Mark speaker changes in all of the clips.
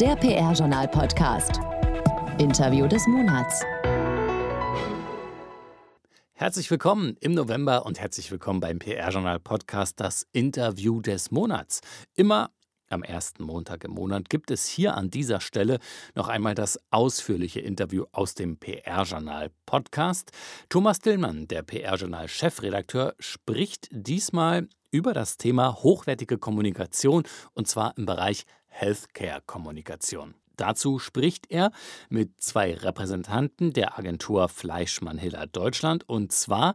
Speaker 1: Der PR-Journal-Podcast. Interview des Monats.
Speaker 2: Herzlich willkommen im November und herzlich willkommen beim PR-Journal-Podcast, das Interview des Monats. Immer am ersten Montag im Monat gibt es hier an dieser Stelle noch einmal das ausführliche Interview aus dem PR-Journal-Podcast. Thomas Dillmann, der PR-Journal-Chefredakteur, spricht diesmal über das Thema hochwertige Kommunikation und zwar im Bereich Healthcare-Kommunikation. Dazu spricht er mit zwei Repräsentanten der Agentur Fleischmann-Hiller Deutschland und zwar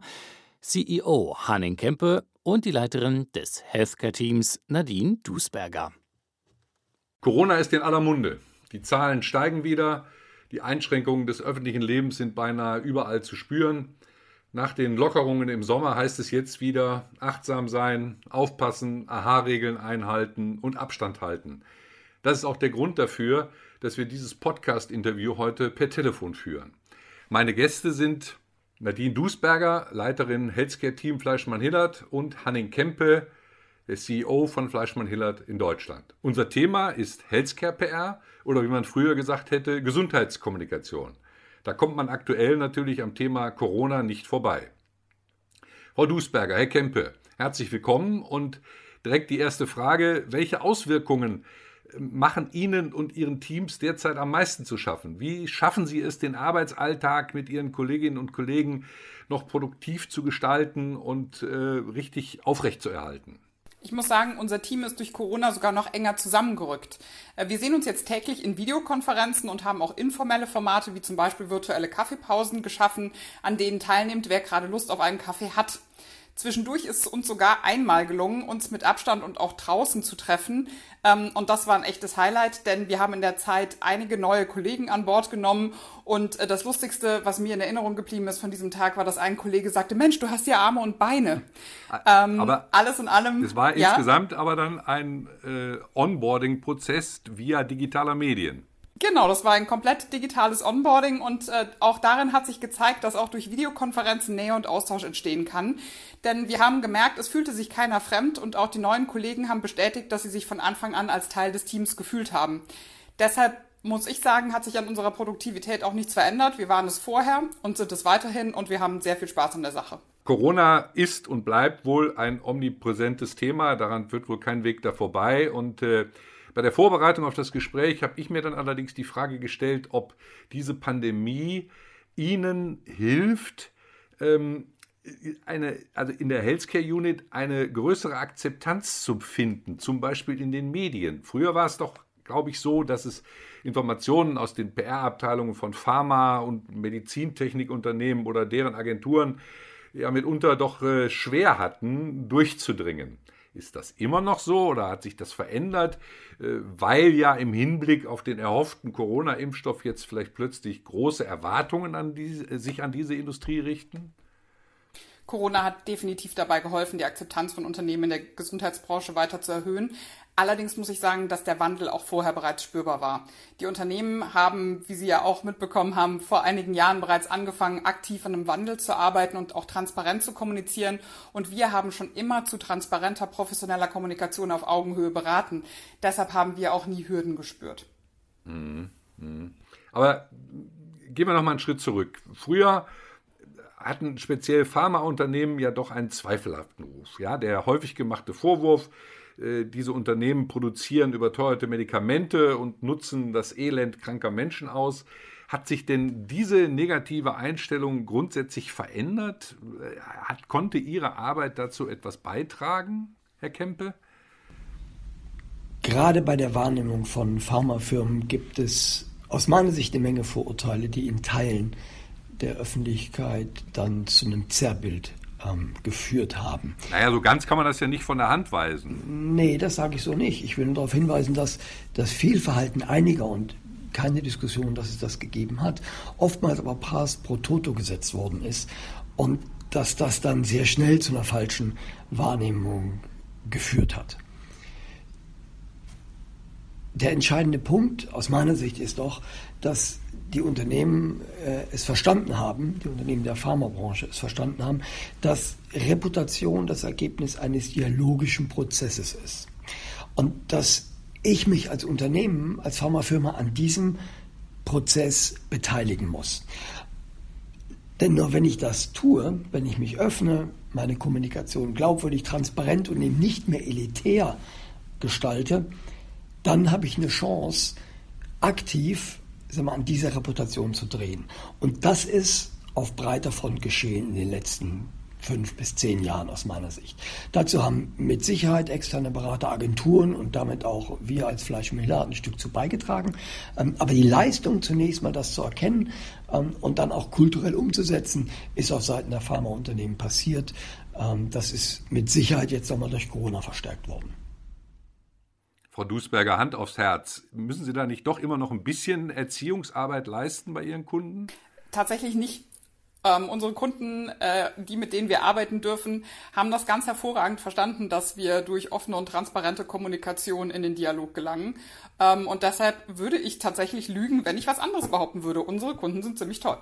Speaker 2: CEO Hanning Kempe und die Leiterin des Healthcare-Teams Nadine Dusberger.
Speaker 3: Corona ist in aller Munde. Die Zahlen steigen wieder. Die Einschränkungen des öffentlichen Lebens sind beinahe überall zu spüren. Nach den Lockerungen im Sommer heißt es jetzt wieder achtsam sein, aufpassen, AHA-Regeln einhalten und Abstand halten. Das ist auch der Grund dafür, dass wir dieses Podcast-Interview heute per Telefon führen. Meine Gäste sind Nadine Dusberger, Leiterin Healthcare Team Fleischmann-Hillert und Hanning Kempe, der CEO von Fleischmann-Hillert in Deutschland. Unser Thema ist Healthcare PR oder wie man früher gesagt hätte, Gesundheitskommunikation. Da kommt man aktuell natürlich am Thema Corona nicht vorbei. Frau Dusberger, Herr Kempe, herzlich willkommen und direkt die erste Frage, welche Auswirkungen machen Ihnen und Ihren Teams derzeit am meisten zu schaffen? Wie schaffen Sie es, den Arbeitsalltag mit Ihren Kolleginnen und Kollegen noch produktiv zu gestalten und äh, richtig aufrechtzuerhalten?
Speaker 4: Ich muss sagen, unser Team ist durch Corona sogar noch enger zusammengerückt. Äh, wir sehen uns jetzt täglich in Videokonferenzen und haben auch informelle Formate wie zum Beispiel virtuelle Kaffeepausen geschaffen, an denen teilnimmt, wer gerade Lust auf einen Kaffee hat. Zwischendurch ist es uns sogar einmal gelungen, uns mit Abstand und auch draußen zu treffen. Ähm, und das war ein echtes Highlight, denn wir haben in der Zeit einige neue Kollegen an Bord genommen. Und äh, das Lustigste, was mir in Erinnerung geblieben ist von diesem Tag, war, dass ein Kollege sagte, Mensch, du hast ja Arme und Beine.
Speaker 3: Ähm, aber alles in allem. Es war ja? insgesamt aber dann ein äh, Onboarding-Prozess via digitaler Medien.
Speaker 4: Genau, das war ein komplett digitales Onboarding und äh, auch darin hat sich gezeigt, dass auch durch Videokonferenzen Nähe und Austausch entstehen kann. Denn wir haben gemerkt, es fühlte sich keiner fremd und auch die neuen Kollegen haben bestätigt, dass sie sich von Anfang an als Teil des Teams gefühlt haben. Deshalb muss ich sagen, hat sich an unserer Produktivität auch nichts verändert. Wir waren es vorher und sind es weiterhin und wir haben sehr viel Spaß an der Sache.
Speaker 3: Corona ist und bleibt wohl ein omnipräsentes Thema. Daran wird wohl kein Weg da vorbei und äh, bei der Vorbereitung auf das Gespräch habe ich mir dann allerdings die Frage gestellt, ob diese Pandemie Ihnen hilft, ähm, eine, also in der Healthcare Unit eine größere Akzeptanz zu finden, zum Beispiel in den Medien. Früher war es doch, glaube ich, so, dass es Informationen aus den PR-Abteilungen von Pharma- und Medizintechnikunternehmen oder deren Agenturen ja mitunter doch äh, schwer hatten, durchzudringen. Ist das immer noch so oder hat sich das verändert, äh, weil ja im Hinblick auf den erhofften Corona-Impfstoff jetzt vielleicht plötzlich große Erwartungen an die, sich an diese Industrie richten?
Speaker 4: Corona hat definitiv dabei geholfen, die Akzeptanz von Unternehmen in der Gesundheitsbranche weiter zu erhöhen. Allerdings muss ich sagen, dass der Wandel auch vorher bereits spürbar war. Die Unternehmen haben, wie Sie ja auch mitbekommen haben, vor einigen Jahren bereits angefangen, aktiv an einem Wandel zu arbeiten und auch transparent zu kommunizieren. Und wir haben schon immer zu transparenter, professioneller Kommunikation auf Augenhöhe beraten. Deshalb haben wir auch nie Hürden gespürt.
Speaker 3: Mhm. Mhm. Aber gehen wir noch mal einen Schritt zurück. Früher hatten speziell Pharmaunternehmen ja doch einen zweifelhaften Ruf. Ja, der häufig gemachte Vorwurf, diese Unternehmen produzieren überteuerte Medikamente und nutzen das Elend kranker Menschen aus. Hat sich denn diese negative Einstellung grundsätzlich verändert? Äh, hat, konnte Ihre Arbeit dazu etwas beitragen, Herr Kempe?
Speaker 5: Gerade bei der Wahrnehmung von Pharmafirmen gibt es aus meiner Sicht eine Menge Vorurteile, die in Teilen der Öffentlichkeit dann zu einem Zerrbild ähm, geführt haben.
Speaker 3: Naja, so ganz kann man das ja nicht von der Hand weisen.
Speaker 5: Nee, das sage ich so nicht. Ich will nur darauf hinweisen, dass das Fehlverhalten einiger und keine Diskussion, dass es das gegeben hat, oftmals aber Pass pro Toto gesetzt worden ist und dass das dann sehr schnell zu einer falschen Wahrnehmung geführt hat. Der entscheidende Punkt aus meiner Sicht ist doch, dass die Unternehmen äh, es verstanden haben, die Unternehmen der Pharmabranche es verstanden haben, dass Reputation das Ergebnis eines dialogischen Prozesses ist. Und dass ich mich als Unternehmen, als Pharmafirma an diesem Prozess beteiligen muss. Denn nur wenn ich das tue, wenn ich mich öffne, meine Kommunikation glaubwürdig, transparent und eben nicht mehr elitär gestalte, dann habe ich eine Chance, aktiv sagen wir, an dieser Reputation zu drehen. Und das ist auf breiter Front geschehen in den letzten fünf bis zehn Jahren aus meiner Sicht. Dazu haben mit Sicherheit externe Berater, Agenturen und damit auch wir als Fleischmiller ein Stück zu beigetragen. Ähm, aber die Leistung zunächst mal das zu erkennen ähm, und dann auch kulturell umzusetzen, ist auf Seiten der Pharmaunternehmen passiert. Ähm, das ist mit Sicherheit jetzt nochmal durch Corona verstärkt worden.
Speaker 3: Frau Duisberger, Hand aufs Herz. Müssen Sie da nicht doch immer noch ein bisschen Erziehungsarbeit leisten bei Ihren Kunden?
Speaker 4: Tatsächlich nicht ähm, unsere Kunden, äh, die mit denen wir arbeiten dürfen, haben das ganz hervorragend verstanden, dass wir durch offene und transparente Kommunikation in den Dialog gelangen. Ähm, und deshalb würde ich tatsächlich lügen, wenn ich was anderes behaupten würde. Unsere Kunden sind ziemlich toll.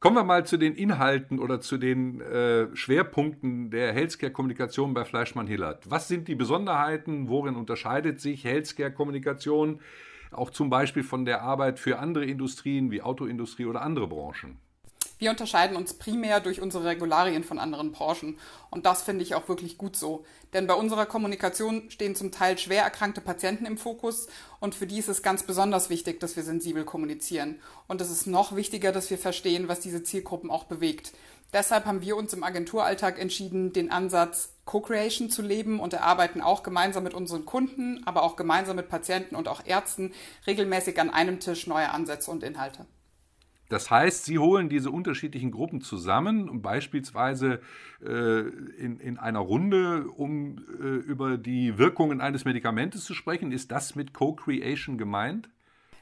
Speaker 3: Kommen wir mal zu den Inhalten oder zu den äh, Schwerpunkten der Healthcare-Kommunikation bei Fleischmann Hillert. Was sind die Besonderheiten? Worin unterscheidet sich Healthcare-Kommunikation auch zum Beispiel von der Arbeit für andere Industrien wie Autoindustrie oder andere Branchen?
Speaker 4: Wir unterscheiden uns primär durch unsere Regularien von anderen Branchen. Und das finde ich auch wirklich gut so. Denn bei unserer Kommunikation stehen zum Teil schwer erkrankte Patienten im Fokus. Und für die ist es ganz besonders wichtig, dass wir sensibel kommunizieren. Und es ist noch wichtiger, dass wir verstehen, was diese Zielgruppen auch bewegt. Deshalb haben wir uns im Agenturalltag entschieden, den Ansatz Co-Creation zu leben und erarbeiten auch gemeinsam mit unseren Kunden, aber auch gemeinsam mit Patienten und auch Ärzten regelmäßig an einem Tisch neue Ansätze und Inhalte.
Speaker 3: Das heißt, Sie holen diese unterschiedlichen Gruppen zusammen, beispielsweise äh, in, in einer Runde, um äh, über die Wirkungen eines Medikamentes zu sprechen. Ist das mit Co-Creation gemeint?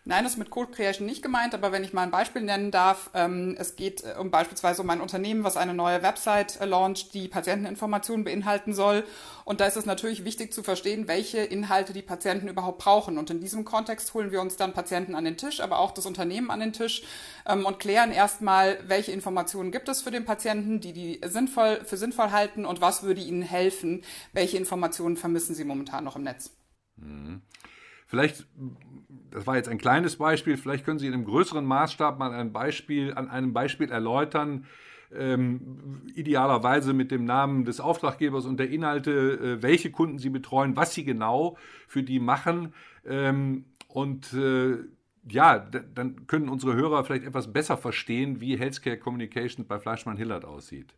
Speaker 4: Nein, das ist mit Code Creation nicht gemeint, aber wenn ich mal ein Beispiel nennen darf, ähm, es geht äh, um beispielsweise um ein Unternehmen, was eine neue Website äh, launcht, die Patienteninformationen beinhalten soll. Und da ist es natürlich wichtig zu verstehen, welche Inhalte die Patienten überhaupt brauchen. Und in diesem Kontext holen wir uns dann Patienten an den Tisch, aber auch das Unternehmen an den Tisch ähm, und klären erstmal, welche Informationen gibt es für den Patienten, die die sinnvoll, für sinnvoll halten und was würde ihnen helfen, welche Informationen vermissen sie momentan noch im Netz.
Speaker 3: Mhm. Vielleicht, das war jetzt ein kleines Beispiel, vielleicht können Sie in einem größeren Maßstab mal ein Beispiel, an einem Beispiel erläutern, ähm, idealerweise mit dem Namen des Auftraggebers und der Inhalte, äh, welche Kunden Sie betreuen, was Sie genau für die machen. Ähm, und äh, ja, dann können unsere Hörer vielleicht etwas besser verstehen, wie Healthcare Communications bei Fleischmann Hillert aussieht.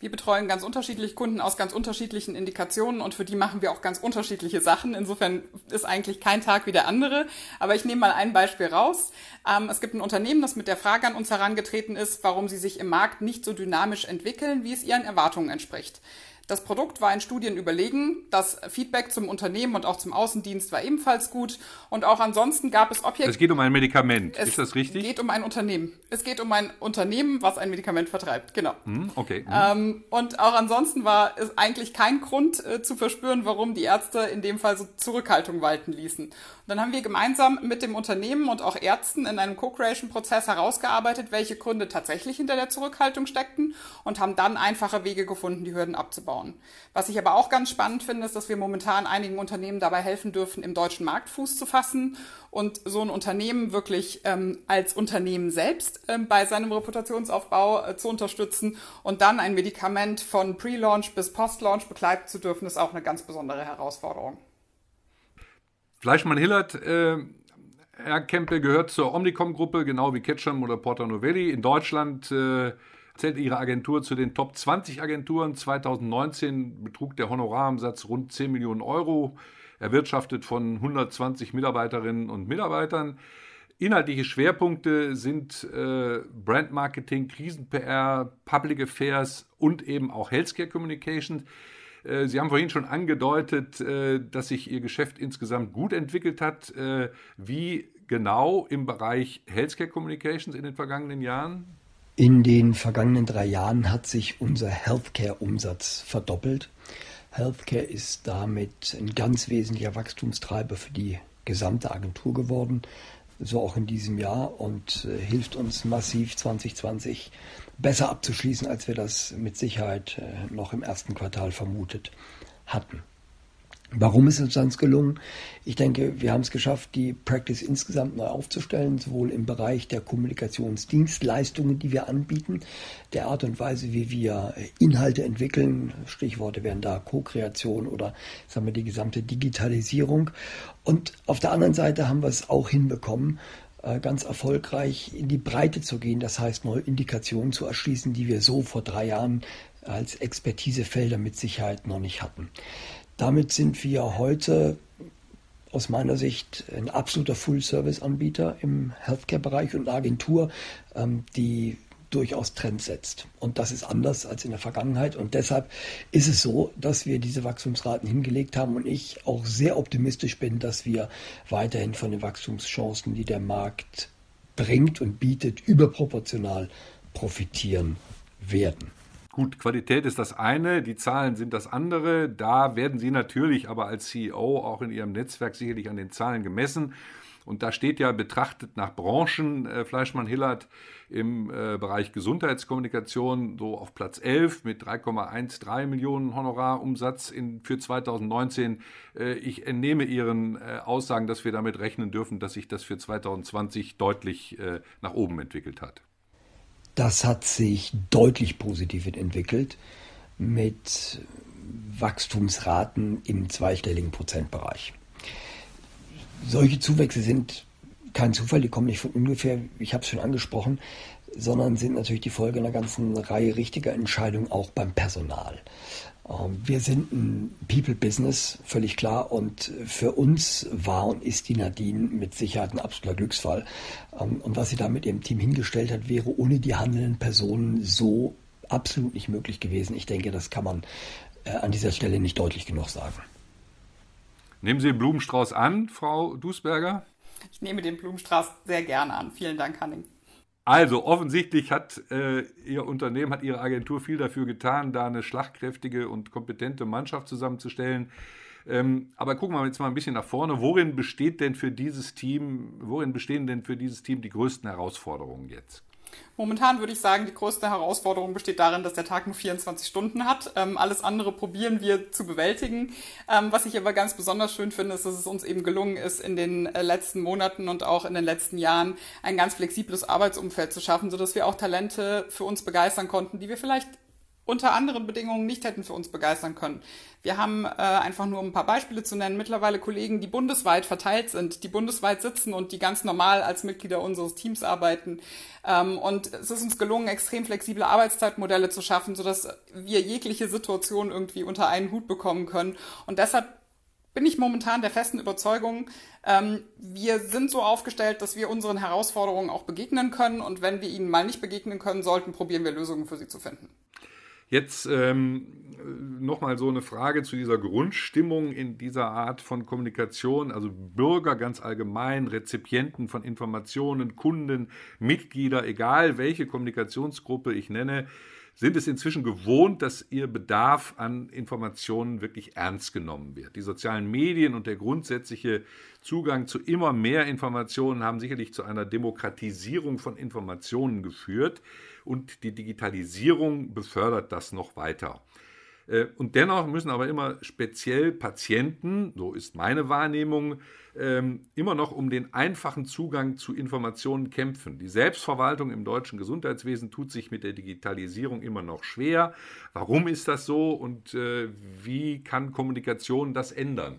Speaker 4: Wir betreuen ganz unterschiedliche Kunden aus ganz unterschiedlichen Indikationen und für die machen wir auch ganz unterschiedliche Sachen. Insofern ist eigentlich kein Tag wie der andere. Aber ich nehme mal ein Beispiel raus. Ähm, es gibt ein Unternehmen, das mit der Frage an uns herangetreten ist, warum sie sich im Markt nicht so dynamisch entwickeln, wie es ihren Erwartungen entspricht. Das Produkt war in Studien überlegen. Das Feedback zum Unternehmen und auch zum Außendienst war ebenfalls gut. Und auch ansonsten gab es Objekte.
Speaker 3: Es geht um ein Medikament. Es ist das richtig?
Speaker 4: Es geht um ein Unternehmen. Es geht um ein Unternehmen, was ein Medikament vertreibt. Genau.
Speaker 3: Hm, okay.
Speaker 4: Hm. Ähm, und auch ansonsten war es eigentlich kein Grund äh, zu verspüren, warum die Ärzte in dem Fall so Zurückhaltung walten ließen. Dann haben wir gemeinsam mit dem Unternehmen und auch Ärzten in einem Co-Creation-Prozess herausgearbeitet, welche Gründe tatsächlich hinter der Zurückhaltung steckten und haben dann einfache Wege gefunden, die Hürden abzubauen. Was ich aber auch ganz spannend finde, ist, dass wir momentan einigen Unternehmen dabei helfen dürfen, im deutschen Markt Fuß zu fassen und so ein Unternehmen wirklich ähm, als Unternehmen selbst ähm, bei seinem Reputationsaufbau äh, zu unterstützen und dann ein Medikament von Pre-Launch bis Post-Launch begleiten zu dürfen, ist auch eine ganz besondere Herausforderung.
Speaker 3: Fleischmann Hillert, äh, Herr Kempe gehört zur Omnicom-Gruppe, genau wie Ketchum oder Porta Novelli. In Deutschland äh, zählt Ihre Agentur zu den Top 20 Agenturen. 2019 betrug der Honorarumsatz rund 10 Millionen Euro, erwirtschaftet von 120 Mitarbeiterinnen und Mitarbeitern. Inhaltliche Schwerpunkte sind äh, Brandmarketing, Krisen-PR, Public Affairs und eben auch Healthcare Communications. Äh, Sie haben vorhin schon angedeutet, äh, dass sich Ihr Geschäft insgesamt gut entwickelt hat. Äh, wie genau im Bereich Healthcare Communications in den vergangenen Jahren?
Speaker 5: In den vergangenen drei Jahren hat sich unser Healthcare-Umsatz verdoppelt. Healthcare ist damit ein ganz wesentlicher Wachstumstreiber für die gesamte Agentur geworden, so auch in diesem Jahr und hilft uns massiv 2020 besser abzuschließen, als wir das mit Sicherheit äh, noch im ersten Quartal vermutet hatten. Warum ist es uns gelungen? Ich denke, wir haben es geschafft, die Practice insgesamt neu aufzustellen, sowohl im Bereich der Kommunikationsdienstleistungen, die wir anbieten, der Art und Weise, wie wir Inhalte entwickeln, Stichworte wären da Co-Kreation oder sagen wir die gesamte Digitalisierung. Und auf der anderen Seite haben wir es auch hinbekommen, äh, ganz erfolgreich in die Breite zu gehen, das heißt neue Indikationen zu erschließen, die wir so vor drei Jahren als Expertisefelder mit Sicherheit noch nicht hatten. Damit sind wir heute aus meiner Sicht ein absoluter Full-Service-Anbieter im Healthcare-Bereich und eine Agentur, ähm, die durchaus Trends setzt. Und das ist anders als in der Vergangenheit. Und deshalb ist es so, dass wir diese Wachstumsraten hingelegt haben und ich auch sehr optimistisch bin, dass wir weiterhin von den Wachstumschancen, die der Markt bringt und bietet, überproportional profitieren werden.
Speaker 3: Gut, Qualität ist das eine, die Zahlen sind das andere. Da werden Sie natürlich aber als CEO auch in Ihrem Netzwerk sicherlich an den Zahlen gemessen. Und da steht ja betrachtet nach Branchen äh, Fleischmann-Hillert im äh, Bereich Gesundheitskommunikation so auf Platz 11 mit 3,13 Millionen Honorarumsatz in, für 2019. Äh, ich entnehme Ihren äh, Aussagen, dass wir damit rechnen dürfen, dass sich das für 2020 deutlich äh, nach oben entwickelt hat.
Speaker 5: Das hat sich deutlich positiv entwickelt mit Wachstumsraten im zweistelligen Prozentbereich. Solche Zuwächse sind kein Zufall, die kommen nicht von ungefähr, ich habe es schon angesprochen, sondern sind natürlich die Folge einer ganzen Reihe richtiger Entscheidungen auch beim Personal. Ähm, wir sind ein People-Business, völlig klar. Und für uns war und ist die Nadine mit Sicherheit ein absoluter Glücksfall. Ähm, und was sie da mit ihrem Team hingestellt hat, wäre ohne die handelnden Personen so absolut nicht möglich gewesen. Ich denke, das kann man äh, an dieser Stelle nicht deutlich genug sagen.
Speaker 3: Nehmen Sie den Blumenstrauß an, Frau Dusberger?
Speaker 4: Ich nehme den Blumenstrauß sehr gerne an. Vielen Dank, Hanning.
Speaker 3: Also offensichtlich hat äh, Ihr Unternehmen, hat Ihre Agentur viel dafür getan, da eine schlagkräftige und kompetente Mannschaft zusammenzustellen. Ähm, aber gucken wir jetzt mal ein bisschen nach vorne. Worin besteht denn für dieses Team, worin bestehen denn für dieses Team die größten Herausforderungen jetzt?
Speaker 4: Momentan würde ich sagen, die größte Herausforderung besteht darin, dass der Tag nur 24 Stunden hat. Ähm, alles andere probieren wir zu bewältigen. Ähm, was ich aber ganz besonders schön finde, ist, dass es uns eben gelungen ist, in den äh, letzten Monaten und auch in den letzten Jahren ein ganz flexibles Arbeitsumfeld zu schaffen, sodass wir auch Talente für uns begeistern konnten, die wir vielleicht unter anderen Bedingungen nicht hätten für uns begeistern können. Wir haben äh, einfach nur um ein paar Beispiele zu nennen, mittlerweile Kollegen, die bundesweit verteilt sind, die bundesweit sitzen und die ganz normal als Mitglieder unseres Teams arbeiten. Ähm, und es ist uns gelungen, extrem flexible Arbeitszeitmodelle zu schaffen, sodass wir jegliche Situation irgendwie unter einen Hut bekommen können. Und deshalb bin ich momentan der festen Überzeugung, ähm, wir sind so aufgestellt, dass wir unseren Herausforderungen auch begegnen können. Und wenn wir ihnen mal nicht begegnen können sollten, probieren wir Lösungen für sie zu finden.
Speaker 3: Jetzt ähm, nochmal so eine Frage zu dieser Grundstimmung in dieser Art von Kommunikation. Also Bürger ganz allgemein, Rezipienten von Informationen, Kunden, Mitglieder, egal welche Kommunikationsgruppe ich nenne, sind es inzwischen gewohnt, dass ihr Bedarf an Informationen wirklich ernst genommen wird. Die sozialen Medien und der grundsätzliche Zugang zu immer mehr Informationen haben sicherlich zu einer Demokratisierung von Informationen geführt und die Digitalisierung befördert das noch weiter. Äh, und dennoch müssen aber immer speziell Patienten, so ist meine Wahrnehmung, ähm, immer noch um den einfachen Zugang zu Informationen kämpfen. Die Selbstverwaltung im deutschen Gesundheitswesen tut sich mit der Digitalisierung immer noch schwer. Warum ist das so und äh, wie kann Kommunikation das ändern?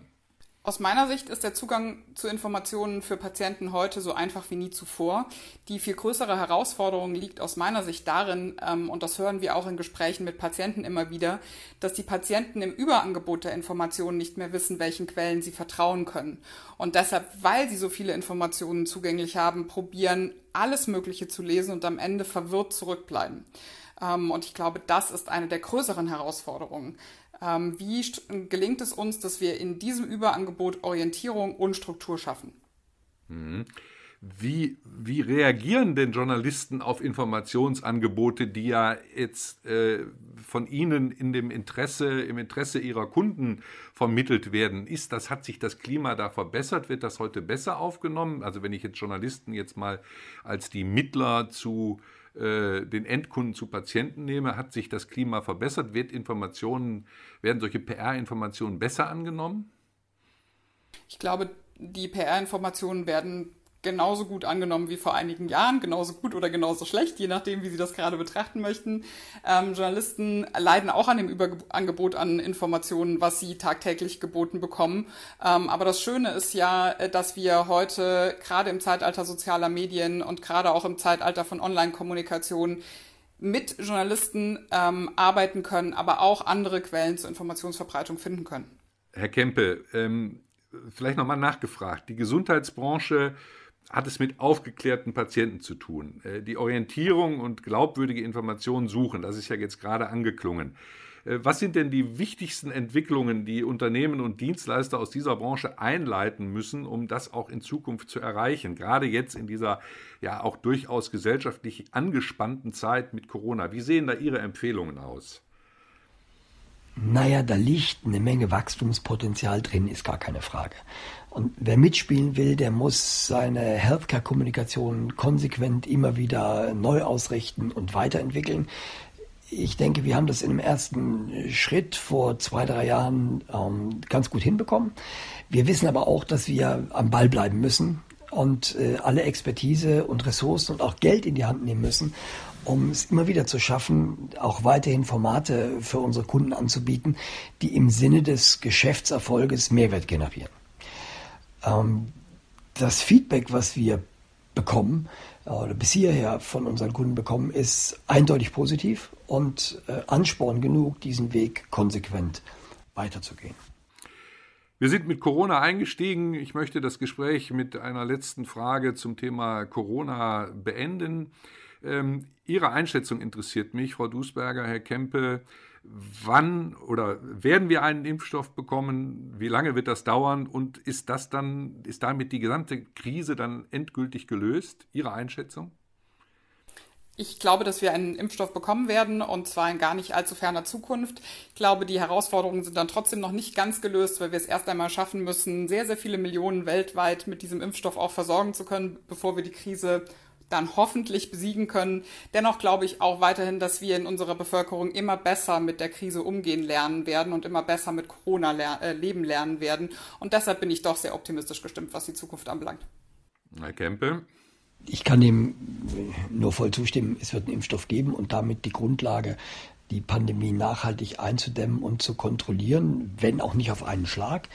Speaker 4: Aus meiner Sicht ist der Zugang zu Informationen für Patienten heute so einfach wie nie zuvor. Die viel größere Herausforderung liegt aus meiner Sicht darin, ähm, und das hören wir auch in Gesprächen mit Patienten immer wieder, dass die Patienten im Überangebot der Informationen nicht mehr wissen, welchen Quellen sie vertrauen können. Und deshalb, weil sie so viele Informationen zugänglich haben, probieren, alles Mögliche zu lesen und am Ende verwirrt zurückbleiben. Ähm, und ich glaube, das ist eine der größeren Herausforderungen. Ähm, wie gelingt es uns, dass wir in diesem Überangebot Orientierung und Struktur schaffen?
Speaker 3: Mhm. Wie, wie reagieren denn Journalisten auf Informationsangebote, die ja jetzt äh, von Ihnen in dem Interesse, im Interesse Ihrer Kunden vermittelt werden? Ist das, hat sich das Klima da verbessert? Wird das heute besser aufgenommen? Also wenn ich jetzt Journalisten jetzt mal als die Mittler zu äh, den Endkunden zu Patienten nehme, hat sich das Klima verbessert? Wird Informationen, werden solche PR-Informationen besser angenommen?
Speaker 4: Ich glaube, die PR-Informationen werden genauso gut angenommen wie vor einigen Jahren, genauso gut oder genauso schlecht, je nachdem, wie Sie das gerade betrachten möchten. Ähm, Journalisten leiden auch an dem Überangebot an Informationen, was sie tagtäglich geboten bekommen. Ähm, aber das Schöne ist ja, äh, dass wir heute gerade im Zeitalter sozialer Medien und gerade auch im Zeitalter von Online-Kommunikation mit Journalisten ähm, arbeiten können, aber auch andere Quellen zur Informationsverbreitung finden können.
Speaker 3: Herr Kempe, ähm, vielleicht nochmal nachgefragt. Die Gesundheitsbranche hat es mit aufgeklärten Patienten zu tun. Äh, die Orientierung und glaubwürdige Informationen suchen, das ist ja jetzt gerade angeklungen. Äh, was sind denn die wichtigsten Entwicklungen, die Unternehmen und Dienstleister aus dieser Branche einleiten müssen, um das auch in Zukunft zu erreichen? Gerade jetzt in dieser ja auch durchaus gesellschaftlich angespannten Zeit mit Corona. Wie sehen da Ihre Empfehlungen aus?
Speaker 5: Naja, da liegt eine Menge Wachstumspotenzial drin, ist gar keine Frage. Und wer mitspielen will, der muss seine Healthcare-Kommunikation konsequent immer wieder neu ausrichten und weiterentwickeln. Ich denke, wir haben das in dem ersten Schritt vor zwei, drei Jahren ähm, ganz gut hinbekommen. Wir wissen aber auch, dass wir am Ball bleiben müssen und äh, alle Expertise und Ressourcen und auch Geld in die Hand nehmen müssen, um es immer wieder zu schaffen, auch weiterhin Formate für unsere Kunden anzubieten, die im Sinne des Geschäftserfolges Mehrwert generieren. Ähm, das Feedback, was wir bekommen, äh, oder bis hierher von unseren Kunden bekommen, ist eindeutig positiv und äh, Ansporn genug, diesen Weg konsequent weiterzugehen.
Speaker 3: Wir sind mit Corona eingestiegen. Ich möchte das Gespräch mit einer letzten Frage zum Thema Corona beenden. Ähm, Ihre Einschätzung interessiert mich, Frau Dusberger, Herr Kempe. Wann oder werden wir einen Impfstoff bekommen? Wie lange wird das dauern? Und ist das dann, ist damit die gesamte Krise dann endgültig gelöst? Ihre Einschätzung?
Speaker 4: Ich glaube, dass wir einen Impfstoff bekommen werden und zwar in gar nicht allzu ferner Zukunft. Ich glaube, die Herausforderungen sind dann trotzdem noch nicht ganz gelöst, weil wir es erst einmal schaffen müssen, sehr, sehr viele Millionen weltweit mit diesem Impfstoff auch versorgen zu können, bevor wir die Krise dann hoffentlich besiegen können. Dennoch glaube ich auch weiterhin, dass wir in unserer Bevölkerung immer besser mit der Krise umgehen lernen werden und immer besser mit Corona ler äh, leben lernen werden. Und deshalb bin ich doch sehr optimistisch gestimmt, was die Zukunft anbelangt.
Speaker 3: Herr Kempe.
Speaker 5: Ich kann dem nur voll zustimmen. Es wird einen Impfstoff geben und damit die Grundlage die Pandemie nachhaltig einzudämmen und zu kontrollieren, wenn auch nicht auf einen Schlag.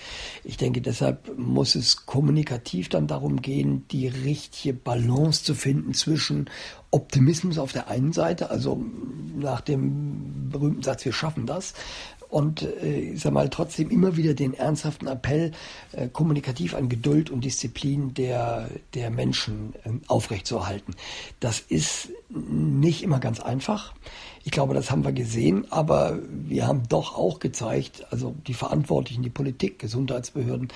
Speaker 5: Ich denke, deshalb muss es kommunikativ dann darum gehen, die richtige Balance zu finden zwischen Optimismus auf der einen Seite, also nach dem berühmten Satz, wir schaffen das, und äh, ich sag mal trotzdem immer wieder den ernsthaften Appell äh, kommunikativ an Geduld und Disziplin der der Menschen äh, aufrechtzuerhalten. Das ist nicht immer ganz einfach. Ich glaube, das haben wir gesehen, aber wir haben doch auch gezeigt, also die Verantwortlichen, die Politik, Gesundheitsbehörden,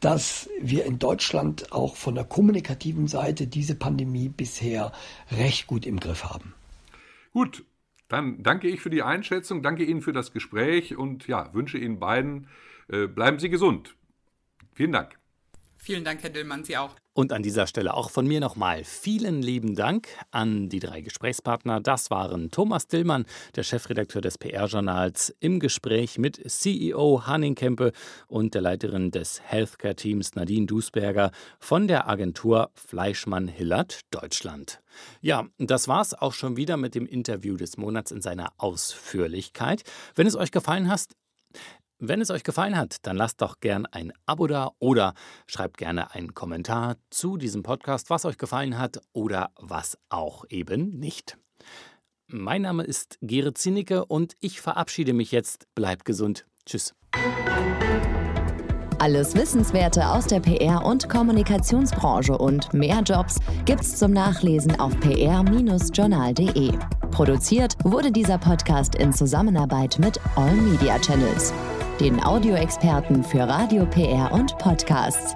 Speaker 5: dass wir in Deutschland auch von der kommunikativen Seite diese Pandemie bisher recht gut im Griff haben.
Speaker 3: Gut, dann danke ich für die Einschätzung, danke Ihnen für das Gespräch und ja, wünsche Ihnen beiden, äh, bleiben Sie gesund. Vielen Dank.
Speaker 4: Vielen Dank, Herr Dillmann, Sie auch.
Speaker 2: Und an dieser Stelle auch von mir nochmal vielen lieben Dank an die drei Gesprächspartner. Das waren Thomas Dillmann, der Chefredakteur des PR-Journals, im Gespräch mit CEO Hanning Kempe und der Leiterin des Healthcare-Teams Nadine Dusberger von der Agentur Fleischmann-Hillert Deutschland. Ja, das war's auch schon wieder mit dem Interview des Monats in seiner Ausführlichkeit. Wenn es euch gefallen hat, wenn es euch gefallen hat, dann lasst doch gern ein Abo da oder schreibt gerne einen Kommentar zu diesem Podcast, was euch gefallen hat oder was auch eben nicht. Mein Name ist Gere Zinicke und ich verabschiede mich jetzt. Bleibt gesund. Tschüss.
Speaker 1: Alles Wissenswerte aus der PR- und Kommunikationsbranche und mehr Jobs gibt's zum Nachlesen auf pr-journal.de. Produziert wurde dieser Podcast in Zusammenarbeit mit All Media Channels den Audioexperten für Radio PR und Podcasts.